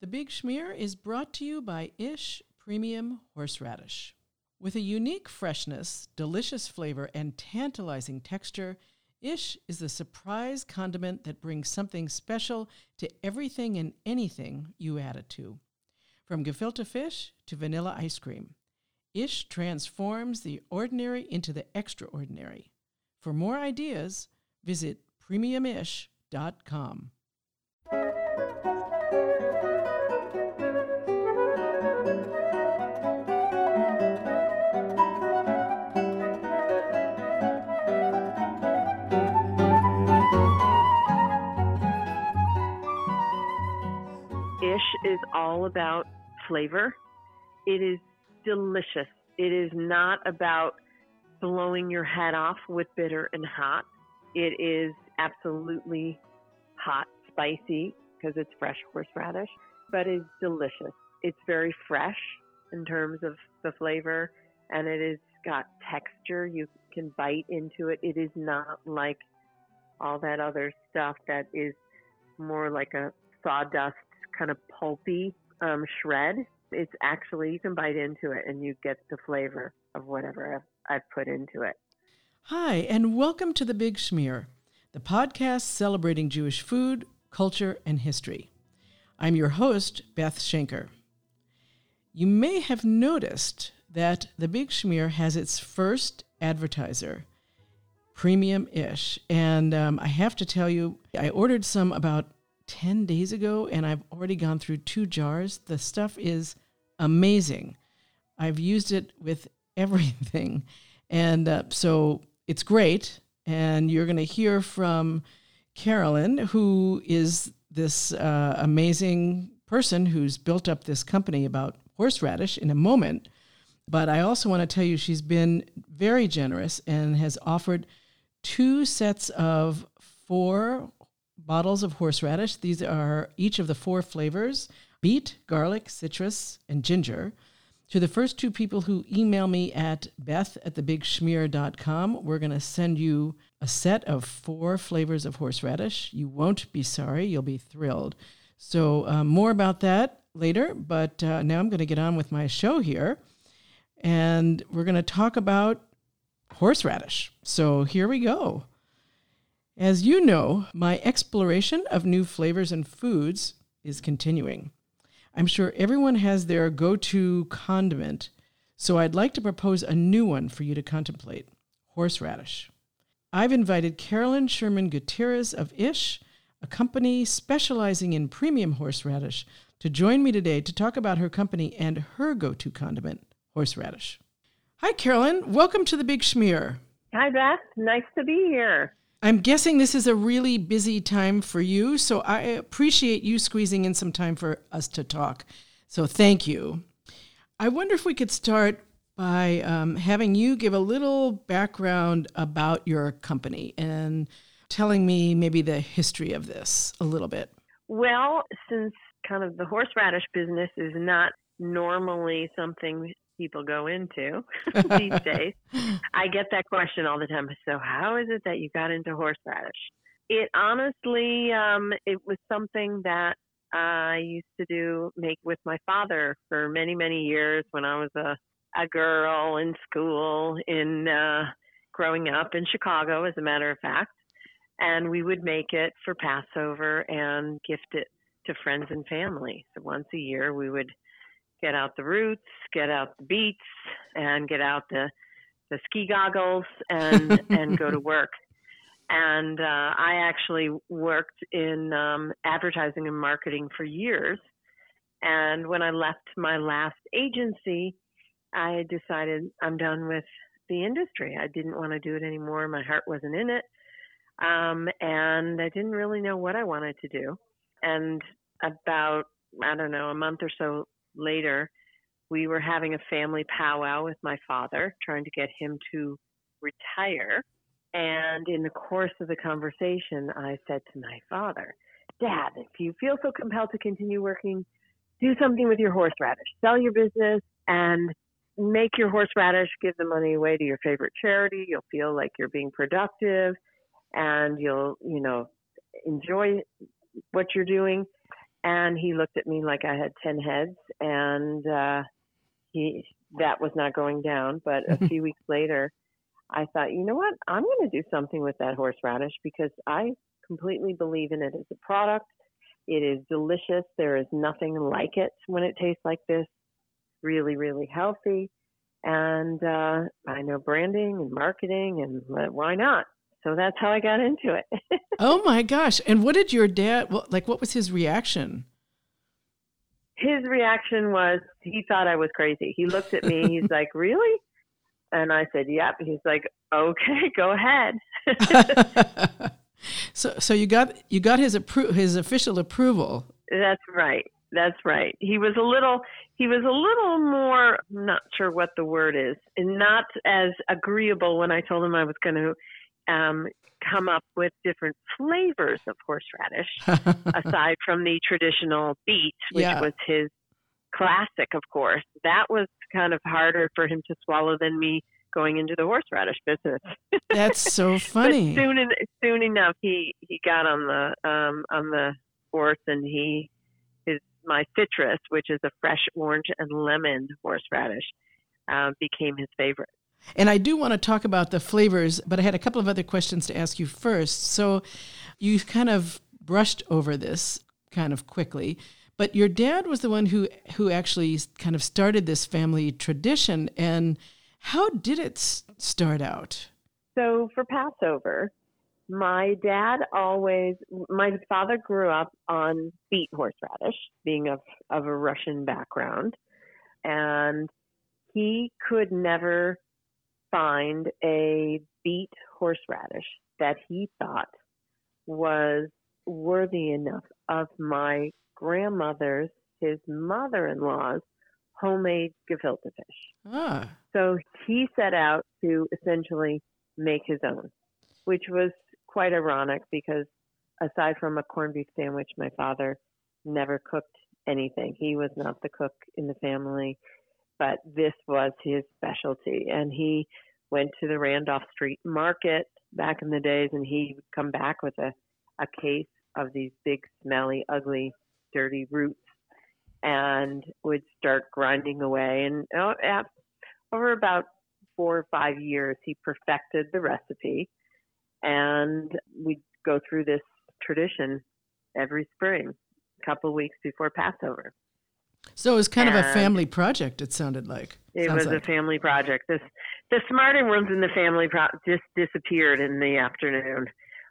The Big Schmear is brought to you by Ish Premium Horseradish. With a unique freshness, delicious flavor, and tantalizing texture, Ish is the surprise condiment that brings something special to everything and anything you add it to. From gefilte fish to vanilla ice cream, Ish transforms the ordinary into the extraordinary. For more ideas, visit premiumish.com. is all about flavor. It is delicious. It is not about blowing your head off with bitter and hot. It is absolutely hot, spicy because it's fresh horseradish, but it's delicious. It's very fresh in terms of the flavor and it has got texture. You can bite into it. It is not like all that other stuff that is more like a sawdust kind of pulpy um, shred. It's actually, you can bite into it and you get the flavor of whatever I've, I've put into it. Hi, and welcome to The Big Schmear, the podcast celebrating Jewish food, culture, and history. I'm your host, Beth Schenker. You may have noticed that The Big Schmear has its first advertiser, Premium Ish. And um, I have to tell you, I ordered some about 10 days ago and I've already gone through two jars. The stuff is amazing. I've used it with everything. And uh, so it's great. And you're going to hear from Carolyn, who is this uh, amazing person who's built up this company about horseradish in a moment. But I also want to tell you she's been very generous and has offered two sets of four bottles of horseradish. These are each of the four flavors beet, garlic, citrus, and ginger. To the first two people who email me at beth at thebigschmear.com, we're going to send you a set of four flavors of horseradish. You won't be sorry, you'll be thrilled. So, uh, more about that later, but uh, now I'm going to get on with my show here. And we're going to talk about horseradish. So, here we go. As you know, my exploration of new flavors and foods is continuing. I'm sure everyone has their go to condiment, so I'd like to propose a new one for you to contemplate horseradish. I've invited Carolyn Sherman Gutierrez of Ish, a company specializing in premium horseradish, to join me today to talk about her company and her go to condiment, horseradish. Hi, Carolyn. Welcome to the Big Schmear. Hi, Beth. Nice to be here. I'm guessing this is a really busy time for you, so I appreciate you squeezing in some time for us to talk. So thank you. I wonder if we could start by um, having you give a little background about your company and telling me maybe the history of this a little bit. Well, since kind of the horseradish business is not normally something people go into these days. I get that question all the time. So, how is it that you got into horseradish? It honestly, um, it was something that I used to do make with my father for many, many years when I was a a girl in school in uh, growing up in Chicago, as a matter of fact. And we would make it for Passover and gift it to friends and family. So once a year, we would get out the roots, get out the beets, and get out the the ski goggles and and go to work. And uh, I actually worked in um, advertising and marketing for years. And when I left my last agency, I decided I'm done with the industry. I didn't want to do it anymore. My heart wasn't in it. Um, and I didn't really know what I wanted to do. And about, I don't know, a month or so later, we were having a family powwow with my father, trying to get him to retire. And in the course of the conversation, I said to my father, Dad, if you feel so compelled to continue working, do something with your horseradish. Sell your business and make your horseradish, give the money away to your favorite charity. You'll feel like you're being productive and you'll, you know, enjoy what you're doing And he looked at me like I had 10 heads and, uh, he, that was not going down. But a few weeks later, I thought, you know what? I'm going to do something with that horseradish because I completely believe in it as a product. It is delicious. There is nothing like it when it tastes like this. Really, really healthy. And uh, I know branding and marketing, and why not? So that's how I got into it. oh my gosh. And what did your dad, like, what was his reaction? His reaction was he thought I was crazy. He looked at me, he's like, Really? And I said, Yep. He's like, Okay, go ahead. so so you got you got his appro- his official approval. That's right. That's right. He was a little he was a little more I'm not sure what the word is, and not as agreeable when I told him I was going to um, come up with different flavors of horseradish aside from the traditional beet, which yeah. was his classic, of course. That was kind of harder for him to swallow than me going into the horseradish business. That's so funny. soon, soon enough, he he got on the um, on the horse, and he his my citrus, which is a fresh orange and lemon horseradish, uh, became his favorite. And I do want to talk about the flavors, but I had a couple of other questions to ask you first. So you kind of brushed over this kind of quickly, but your dad was the one who who actually kind of started this family tradition and how did it start out? So for Passover, my dad always my father grew up on beet horseradish, being of of a Russian background, and he could never find a beet horseradish that he thought was worthy enough of my grandmother's, his mother-in-law's homemade gefilte fish. Ah. So he set out to essentially make his own, which was quite ironic because aside from a corned beef sandwich, my father never cooked anything. He was not the cook in the family but this was his specialty. And he went to the Randolph Street Market back in the days, and he would come back with a, a case of these big, smelly, ugly, dirty roots and would start grinding away. And oh, over about four or five years, he perfected the recipe. And we'd go through this tradition every spring, a couple of weeks before Passover. So it was kind and of a family project. It sounded like it Sounds was like. a family project. This the smarting rooms in the family pro- just disappeared in the afternoon,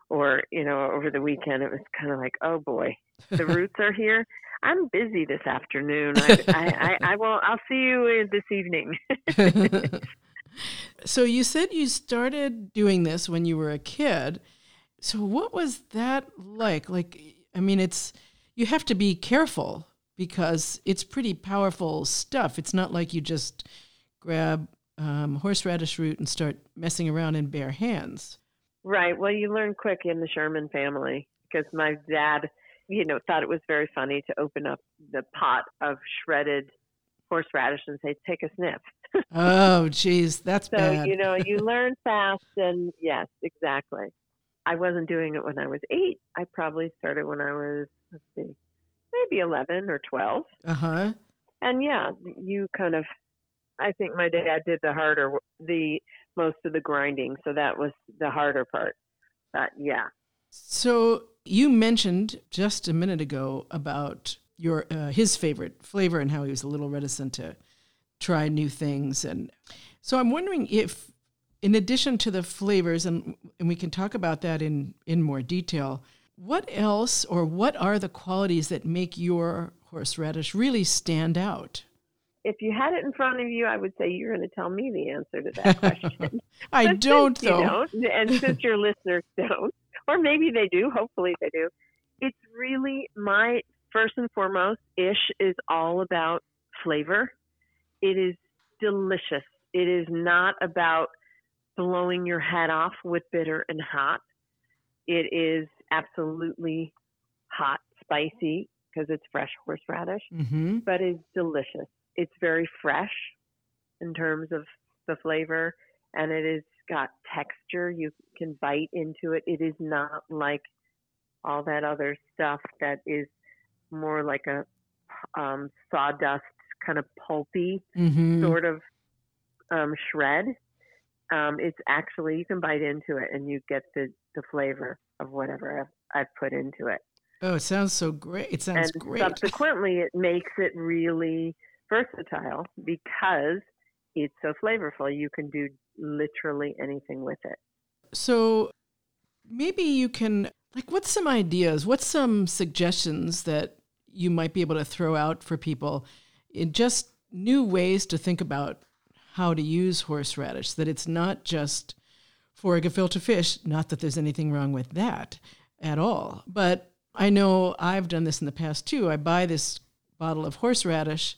or you know over the weekend. It was kind of like, oh boy, the roots are here. I'm busy this afternoon. I, I, I, I will. I'll see you this evening. so you said you started doing this when you were a kid. So what was that like? Like, I mean, it's you have to be careful because it's pretty powerful stuff. It's not like you just grab um, horseradish root and start messing around in bare hands. Right. Well, you learn quick in the Sherman family because my dad, you know, thought it was very funny to open up the pot of shredded horseradish and say, "Take a sniff." oh, geez, that's so bad. you know you learn fast, and yes, exactly. I wasn't doing it when I was eight. I probably started when I was let's see, maybe 11 or 12. Uh huh. And yeah, you kind of, I think my dad did the harder, the most of the grinding. So that was the harder part. But yeah. So you mentioned just a minute ago about your uh, his favorite flavor and how he was a little reticent to try new things and so I'm wondering if in addition to the flavors and and we can talk about that in in more detail what else, or what are the qualities that make your horseradish really stand out? If you had it in front of you, I would say you're going to tell me the answer to that question. I don't, though. Don't, and since your listeners don't, or maybe they do, hopefully they do, it's really my first and foremost ish is all about flavor. It is delicious. It is not about blowing your head off with bitter and hot. It is absolutely hot, spicy because it's fresh horseradish, mm-hmm. but it's delicious. It's very fresh in terms of the flavor, and it has got texture. You can bite into it. It is not like all that other stuff that is more like a um, sawdust kind of pulpy Mm-hmm. sort of um, shred. Um, it's actually you can bite into it and you get the the flavor of whatever I've, I've put into it. Oh, it sounds so great. It sounds and great. subsequently, it makes it really versatile because it's so flavorful. You can do literally anything with it. So maybe you can like what's some ideas? What's some suggestions that you might be able to throw out for people in just new ways to think about how to use horseradish that it's not just for a gefilte fish, not that there's anything wrong with that at all. But I know I've done this in the past too. I buy this bottle of horseradish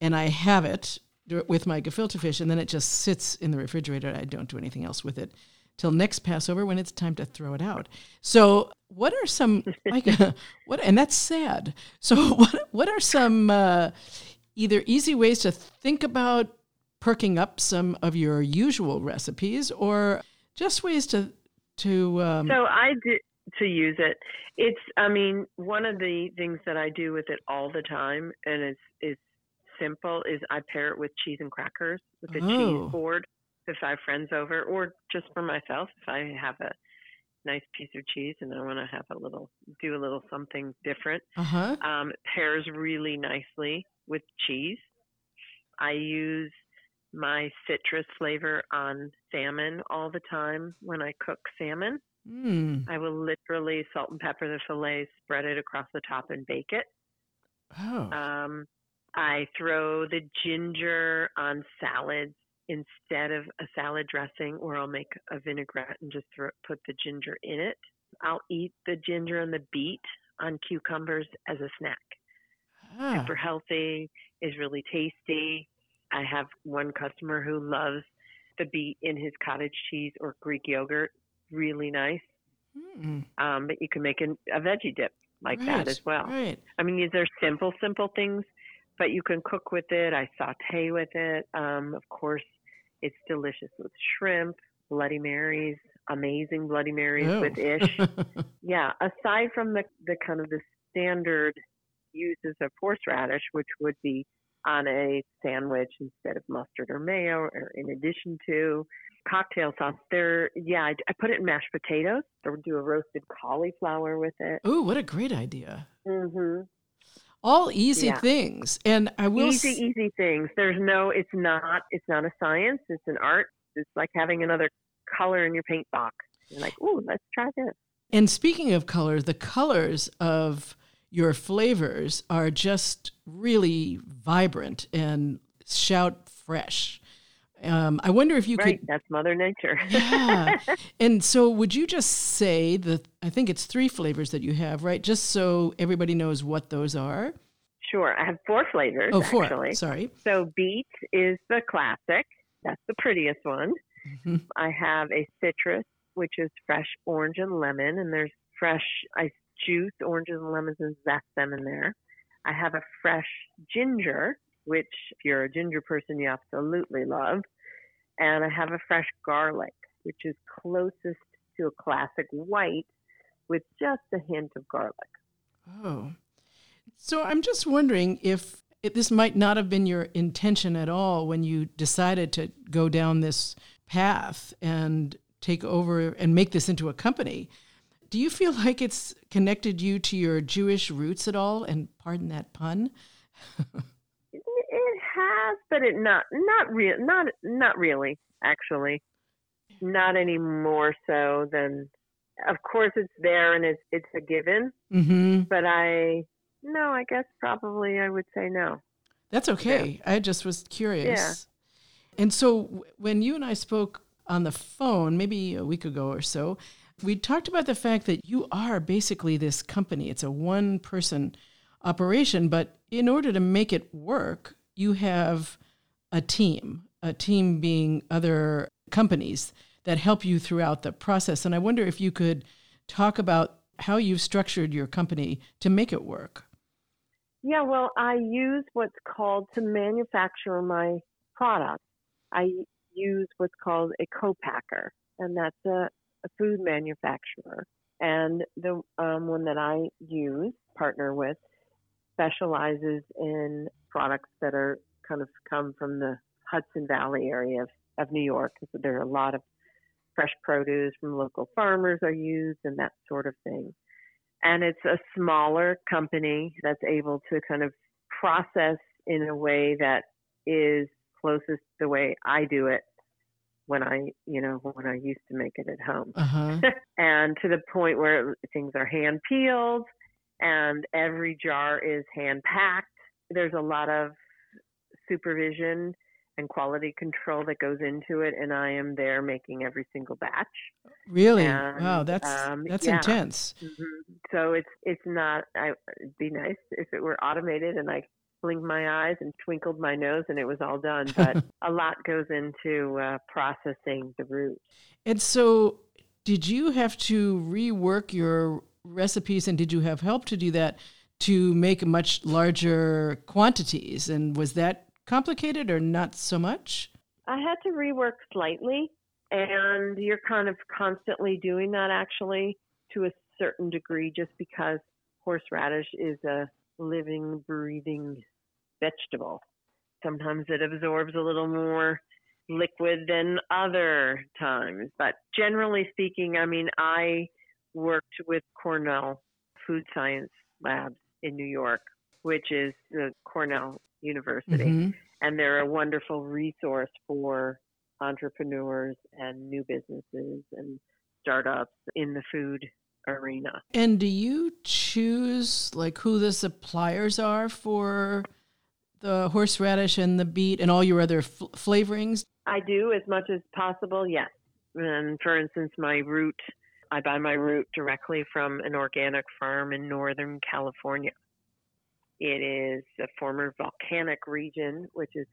and I have it with my gefilte fish and then it just sits in the refrigerator. I don't do anything else with it till next Passover when it's time to throw it out. So, what are some like what? And that's sad. So, what what are some uh, either easy ways to think about perking up some of your usual recipes, or just ways to to um, So I do to use it. It's I mean one of the things that I do with it all the time, and it's it's simple. Is I pair it with cheese and crackers with a Oh. cheese board if I have friends over, or just for myself if I have a nice piece of cheese and I want to have a little do a little something different. uh huh. Um, it pairs really nicely with cheese. I use my citrus flavor on salmon all the time when I cook salmon. Mm. I will literally salt and pepper the fillet, spread it across the top, and bake it. Oh. Um, I throw the ginger on salads instead of a salad dressing, or I'll make a vinaigrette and just throw, put the ginger in it. I'll eat the ginger and the beet on cucumbers as a snack. ah. Super healthy, is really tasty. I have one customer who loves the beet in his cottage cheese or Greek yogurt. Really nice. Mm. Um, but you can make an, a veggie dip like that as well. Right. I mean, these are simple, simple things, but you can cook with it. I saute with it. Um, of course, it's delicious with shrimp, Bloody Marys, amazing Bloody Marys Oh. with ish. yeah, aside from the, the kind of the standard uses of horseradish, which would be on a sandwich instead of mustard or mayo, or in addition to cocktail sauce. There, yeah, I, I put it in mashed potatoes, or do a roasted cauliflower with it. oh, what a great idea! Mm-hmm. All easy Yeah. things, and I will. easy, s- easy things. There's no, it's not, it's not a science. It's an art. It's like having another color in your paint box. You're like, ooh, let's try this. And speaking of colors, the colors of your flavors are just really vibrant and shout fresh. Um, I wonder if you right, could. that's Mother Nature. Yeah. And so, would you just say the? I think it's three flavors that you have, right? Just so everybody knows what those are. sure, I have four flavors Oh, four. actually. Sorry. So beet is the classic. That's the prettiest one. Mhm. I have a citrus, which is fresh orange and lemon, and there's fresh. I juice oranges and lemons and zest them in there. I have a fresh ginger, which if you're a ginger person, you absolutely love. And I have a fresh garlic, which is closest to a classic white with just a hint of garlic. Oh. So I'm just wondering if it, this might not have been your intention at all when you decided to go down this path and take over and make this into a company. Do you feel like it's connected you to your Jewish roots at all? And pardon that pun. It has, but it not not real not not really actually, not any more so than. Of course, it's there and it's it's a given, Mm-hmm. but I no, I guess probably I would say no. That's okay. I just was curious. Yeah. And so w- when you and I spoke on the phone, maybe a week ago or so, we talked about the fact that you are basically this company. It's a one person operation, but in order to make it work, you have a team, a team being other companies that help you throughout the process. And I wonder if you could talk about how you've structured your company to make it work. Yeah, well, I use what's called to manufacture my product. I use what's called a co-packer, and that's a, a food manufacturer. And the um, one that I use, partner with, specializes in products that are kind of come from the Hudson Valley area of, of New York. So there are a lot of fresh produce from local farmers are used and that sort of thing. And it's a smaller company that's able to kind of process in a way that is closest the way I do it when I, you know, when I used to make it at home. Uh-huh. and to the point where things are hand peeled and every jar is hand packed. There's a lot of supervision and quality control that goes into it and I am there making every single batch. Really? And, wow, that's um, that's yeah. intense. Mm-hmm. So it's it's not I it'd be nice if it were automated and I blinked my eyes and twinkled my nose and it was all done, but a lot goes into uh, processing the root. And so did you have to rework your recipes and did you have help to do that to make much larger quantities and was that complicated or not so much? I had to rework slightly, and you're kind of constantly doing that actually to a certain degree just because horseradish is a living, breathing vegetable. Sometimes it absorbs a little more liquid than other times, but generally speaking, I mean, I worked with Cornell Food Science Labs in New York, which is the Cornell University. Mm-hmm. And they're a wonderful resource for entrepreneurs and new businesses and startups in the food arena. And do you choose like who the suppliers are for the horseradish and the beet and all your other f- flavorings? I do as much as possible, yes. And for instance, my root, I buy my root directly from an organic farm in Northern California. It is a former volcanic region, which is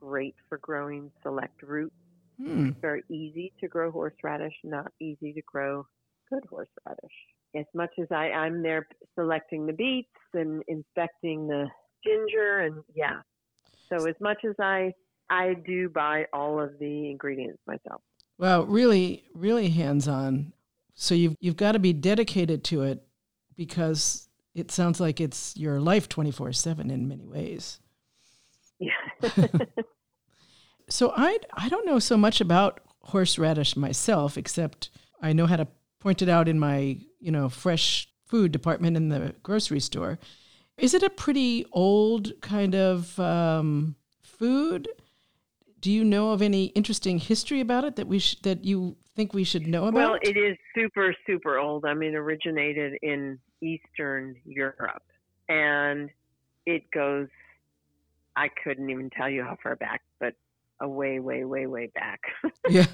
great for growing select roots. Hmm. It's very easy to grow horseradish, not easy to grow good horseradish. As much as I, I'm there selecting the beets and inspecting the ginger and yeah. So as much as I I do buy all of the ingredients myself. Well, really, really hands on. So you've you've got to be dedicated to it because it sounds like it's your life 24 7 in many ways. Yeah. so I, I don't know so much about horseradish myself, except I know how to point it out in my, you know, fresh food department in the grocery store. Is it a pretty old kind of um, food? Do you know of any interesting history about it that we sh- that you think we should know about? Well, it is super super old. I mean, originated in Eastern Europe. And it goes, I couldn't even tell you how far back, but a way, way, way, way back. yeah.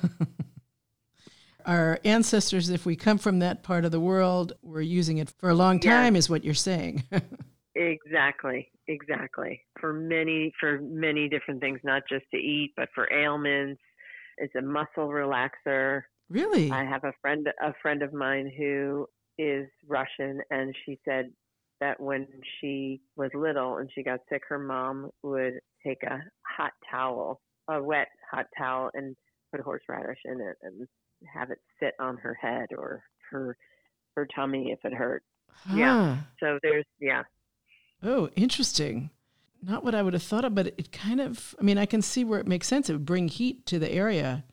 Our ancestors, if we come from that part of the world, were using it for a long time, yes. is what you're saying. exactly, exactly. For many, for many different things, not just to eat, but for ailments. It's a muscle relaxer. Really? I have a friend, a friend of mine who is Russian, and she said that when she was little and she got sick, her mom would take a hot towel, a wet hot towel, and put horseradish in it and have it sit on her head or her her tummy if it hurt. Huh. Yeah. So there's yeah. Oh, interesting. Not what I would have thought of, but it kind of I mean, I can see where it makes sense. It would bring heat to the area.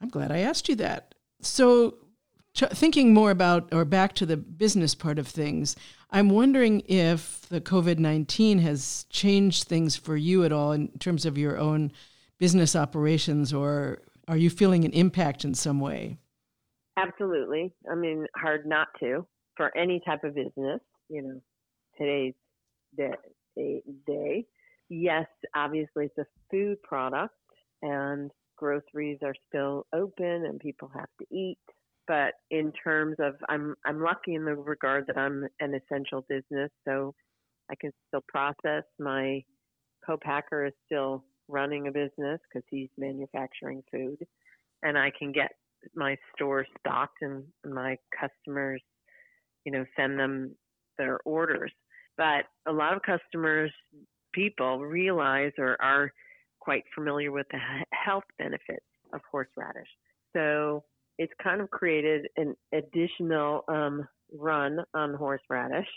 I'm glad I asked you that. So thinking more about or back to the business part of things, I'm wondering if the COVID 19 has changed things for you at all in terms of your own business operations, or are you feeling an impact in some way? Absolutely. I mean, hard not to for any type of business, you know, today's day. Yes, obviously it's a food product and groceries are still open and people have to eat but in terms of I'm I'm lucky in the regard that I'm an essential business, so I can still process. My co-packer is still running a business because he's manufacturing food, and I can get my store stocked and my customers, you know, send them their orders. But a lot of customers, people realize or are quite familiar with the health benefits of horseradish. So it's kind of created an additional um, run on horseradish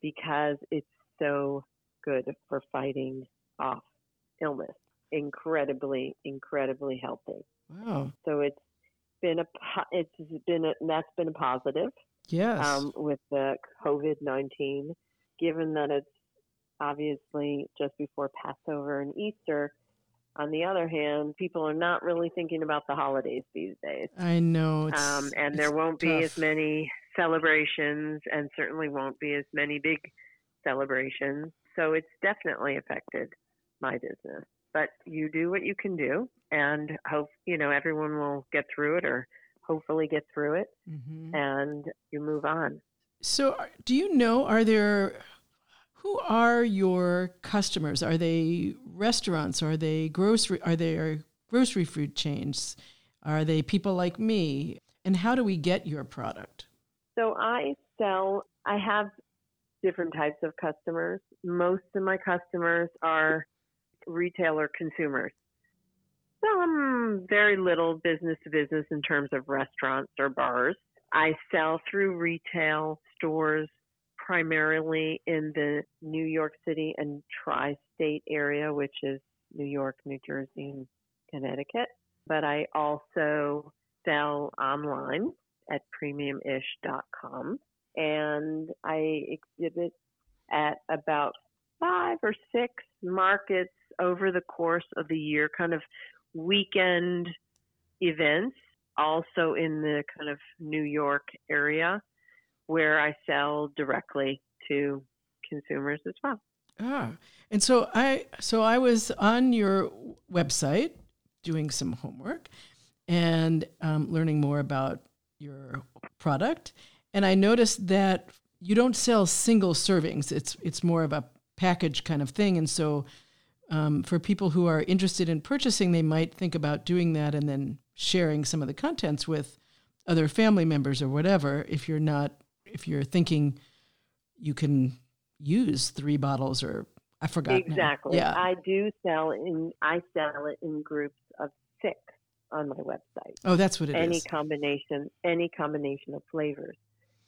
because it's so good for fighting off illness. Incredibly, incredibly healthy. Wow. So it's been a it's been a, that's been a positive. Yes. Um, with the COVID nineteen, given that it's obviously just before Passover and Easter. On the other hand, people are not really thinking about the holidays these days. I know. Um, and there won't tough. be as many celebrations, and certainly won't be as many big celebrations. So it's definitely affected my business. But you do what you can do, and hope you know everyone will get through it, or hopefully get through it, Mhm. and you move on. So, do you know, are there, who are your customers? Are they restaurants? Are they grocery, are they grocery food chains? Are they people like me? And how do we get your product? So I sell, I have different types of customers. Most of my customers are retailer consumers. Some very little business to business in terms of restaurants or bars. I sell through retail stores primarily in the New York City and tri state area, which is New York, New Jersey, and Connecticut. But I also sell online at premiumish.com and I exhibit at about five or six markets over the course of the year, kind of weekend events, also in the kind of New York area where I sell directly to consumers as well. Ah, and so I so I was on your website doing some homework and um, learning more about your product, and I noticed that you don't sell single servings. It's it's more of a package kind of thing, and so um, for people who are interested in purchasing, they might think about doing that and then sharing some of the contents with other family members or whatever. If you're not if you're thinking you can use three bottles or I forgot. now. Exactly. Yeah. I do sell in I sell it in groups of six on my website. oh, that's what it is. any combination any combination of flavors.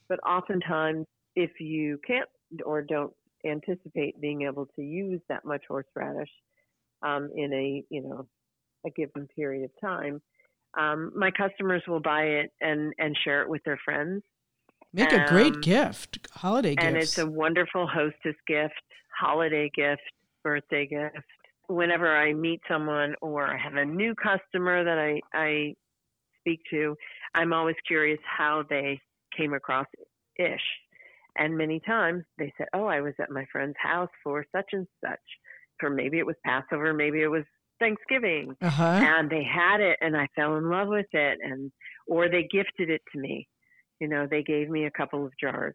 But oftentimes if you can't or don't anticipate being able to use that much horseradish um, in a you know a given period of time, um, my customers will buy it and and share it with their friends. Make a great um, gift, holiday gift, and gifts. it's a wonderful hostess gift, holiday gift, birthday gift. Whenever I meet someone or I have a new customer that I, I speak to, I'm always curious how they came across Ish. And many times they said, Oh, I was at my friend's house for such and such. For maybe it was Passover, maybe it was Thanksgiving. uh huh. And they had it and I fell in love with it and or they gifted it to me. You know, they gave me a couple of jars.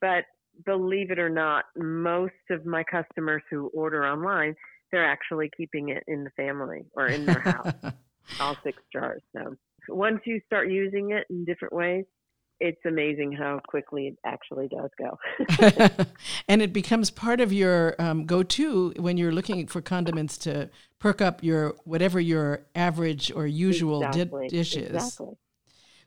But believe it or not, most of my customers who order online, they're actually keeping it in the family or in their house, all six jars. So once you start using it in different ways, it's amazing how quickly it actually does go. and it becomes part of your um, go-to when you're looking for condiments to perk up your whatever your average or usual di- Exactly, dishes. Exactly.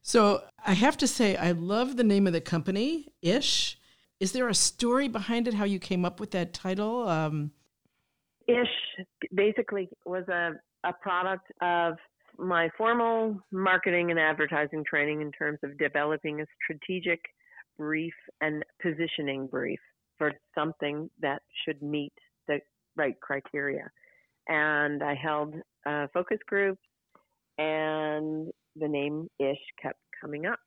So I have to say, I love the name of the company, Ish. Is there a story behind it? How you came up with that title? Um, Ish basically was a, a product of my formal marketing and advertising training in terms of developing a strategic brief and positioning brief for something that should meet the right criteria. And I held uh, focus groups, and the name Ish kept coming up.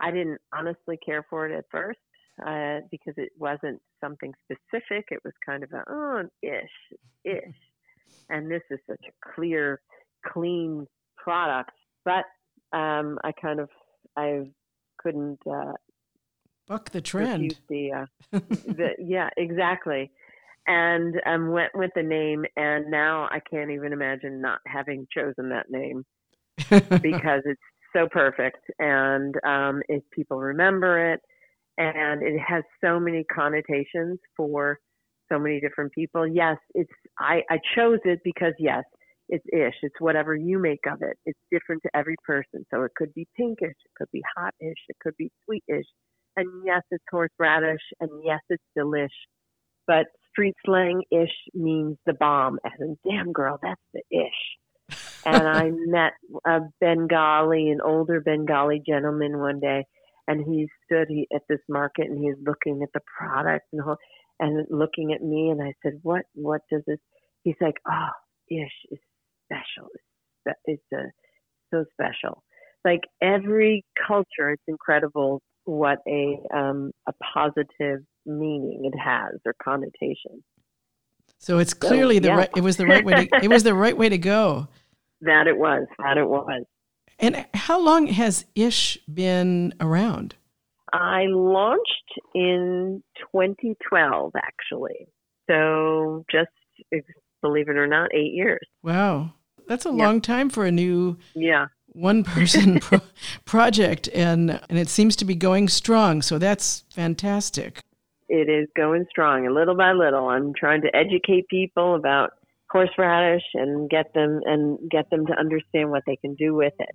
I didn't honestly care for it at first uh, because it wasn't something specific. It was kind of a, oh, ish, ish. And this is such a clear, clean product. But um, I kind of, I couldn't uh, buck the trend. the, uh, the, yeah, exactly. And um, went with the name, and now I can't even imagine not having chosen that name because it's so perfect, and um, if people remember it, and it has so many connotations for so many different people. Yes, it's I, I chose it because yes, it's ish. It's whatever you make of it. It's different to every person. So it could be pinkish, it could be hot-ish, it could be sweet-ish, and yes, it's horseradish, and yes, it's delish. but street slang ish means the bomb, as in, damn girl, that's the ish. and I met a Bengali, an older Bengali gentleman one day, and he stood he, at this market and he was looking at the product and whole, and looking at me, and I said, "What? What does this?" He's like, "Oh, ish is special. It's, it's a, so special." Like every culture, it's incredible what a um, a positive meaning it has or connotation. So it's clearly so, the yeah. right. It was the right way. To, it was the right way to go. That it was. That it was. And how long has Ish been around? I launched in 2012, actually. So just believe it or not, eight years. Wow, that's a yeah. long time for a new yeah one person pro- project, and and it seems to be going strong. So that's fantastic. It is going strong, and little by little, I'm trying to educate people about horseradish and get them and get them to understand what they can do with it.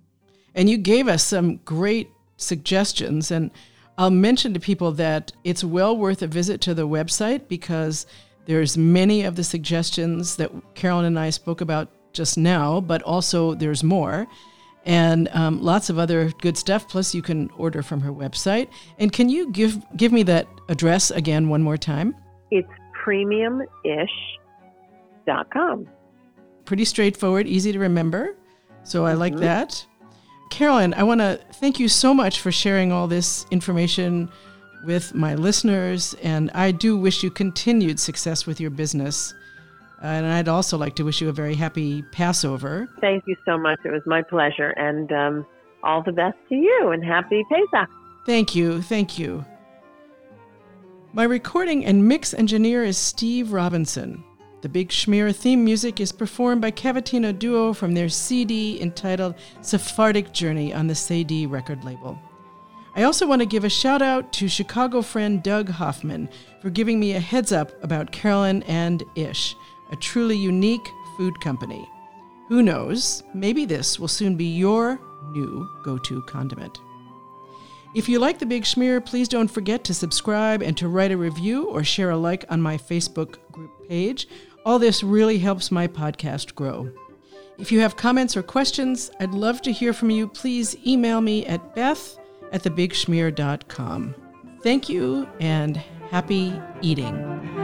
And you gave us some great suggestions, and I'll mention to people that it's well worth a visit to the website because there's many of the suggestions that Carolyn and I spoke about just now, but also there's more and um, lots of other good stuff. Plus, you can order from her website. And can you give give me that address again one more time? It's premiumish.com. Pretty straightforward, easy to remember. So I mm-hmm. like that. Carolyn, I want to thank you so much for sharing all this information with my listeners, and I do wish you continued success with your business. And I'd also like to wish you a very happy Passover. Thank you so much. It was my pleasure. And um, all the best to you and happy Pesach. Thank you. Thank you. My recording and mix engineer is Steve Robinson. The Big Schmear theme music is performed by Cavatina Duo from their CD entitled Sephardic Journey on the Cedille record label. I also want to give a shout out to Chicago friend Doug Hoffman for giving me a heads up about Carolyn and Ish a truly unique food company. Who knows, maybe this will soon be your new go to condiment. If you like The Big Schmear, please don't forget to subscribe and to write a review or share a like on my Facebook group page. All this really helps my podcast grow. If you have comments or questions, I'd love to hear from you. Please email me at beth at thebigschmear.com. Thank you and happy eating.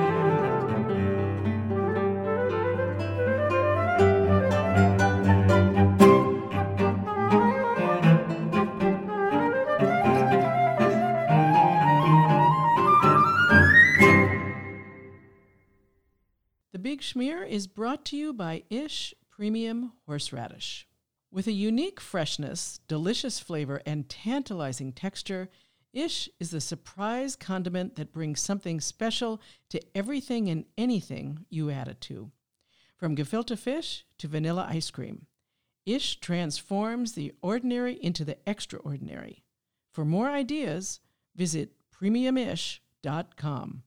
Is brought to you by Ish Premium Horseradish. With a unique freshness, delicious flavor, and tantalizing texture, Ish is the surprise condiment that brings something special to everything and anything you add it to. From gefilte fish to vanilla ice cream, Ish transforms the ordinary into the extraordinary. For more ideas, visit premiumish.com.